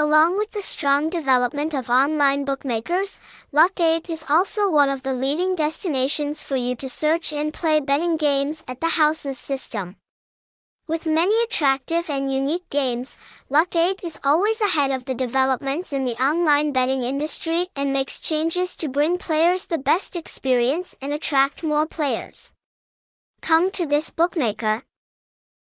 Along with the strong development of online bookmakers, Luck8 is also one of the leading destinations for you to search and play betting games at the houses system. With many attractive and unique games, Luck8 is always ahead of the developments in the online betting industry and makes changes to bring players the best experience and attract more players. Come to this bookmaker,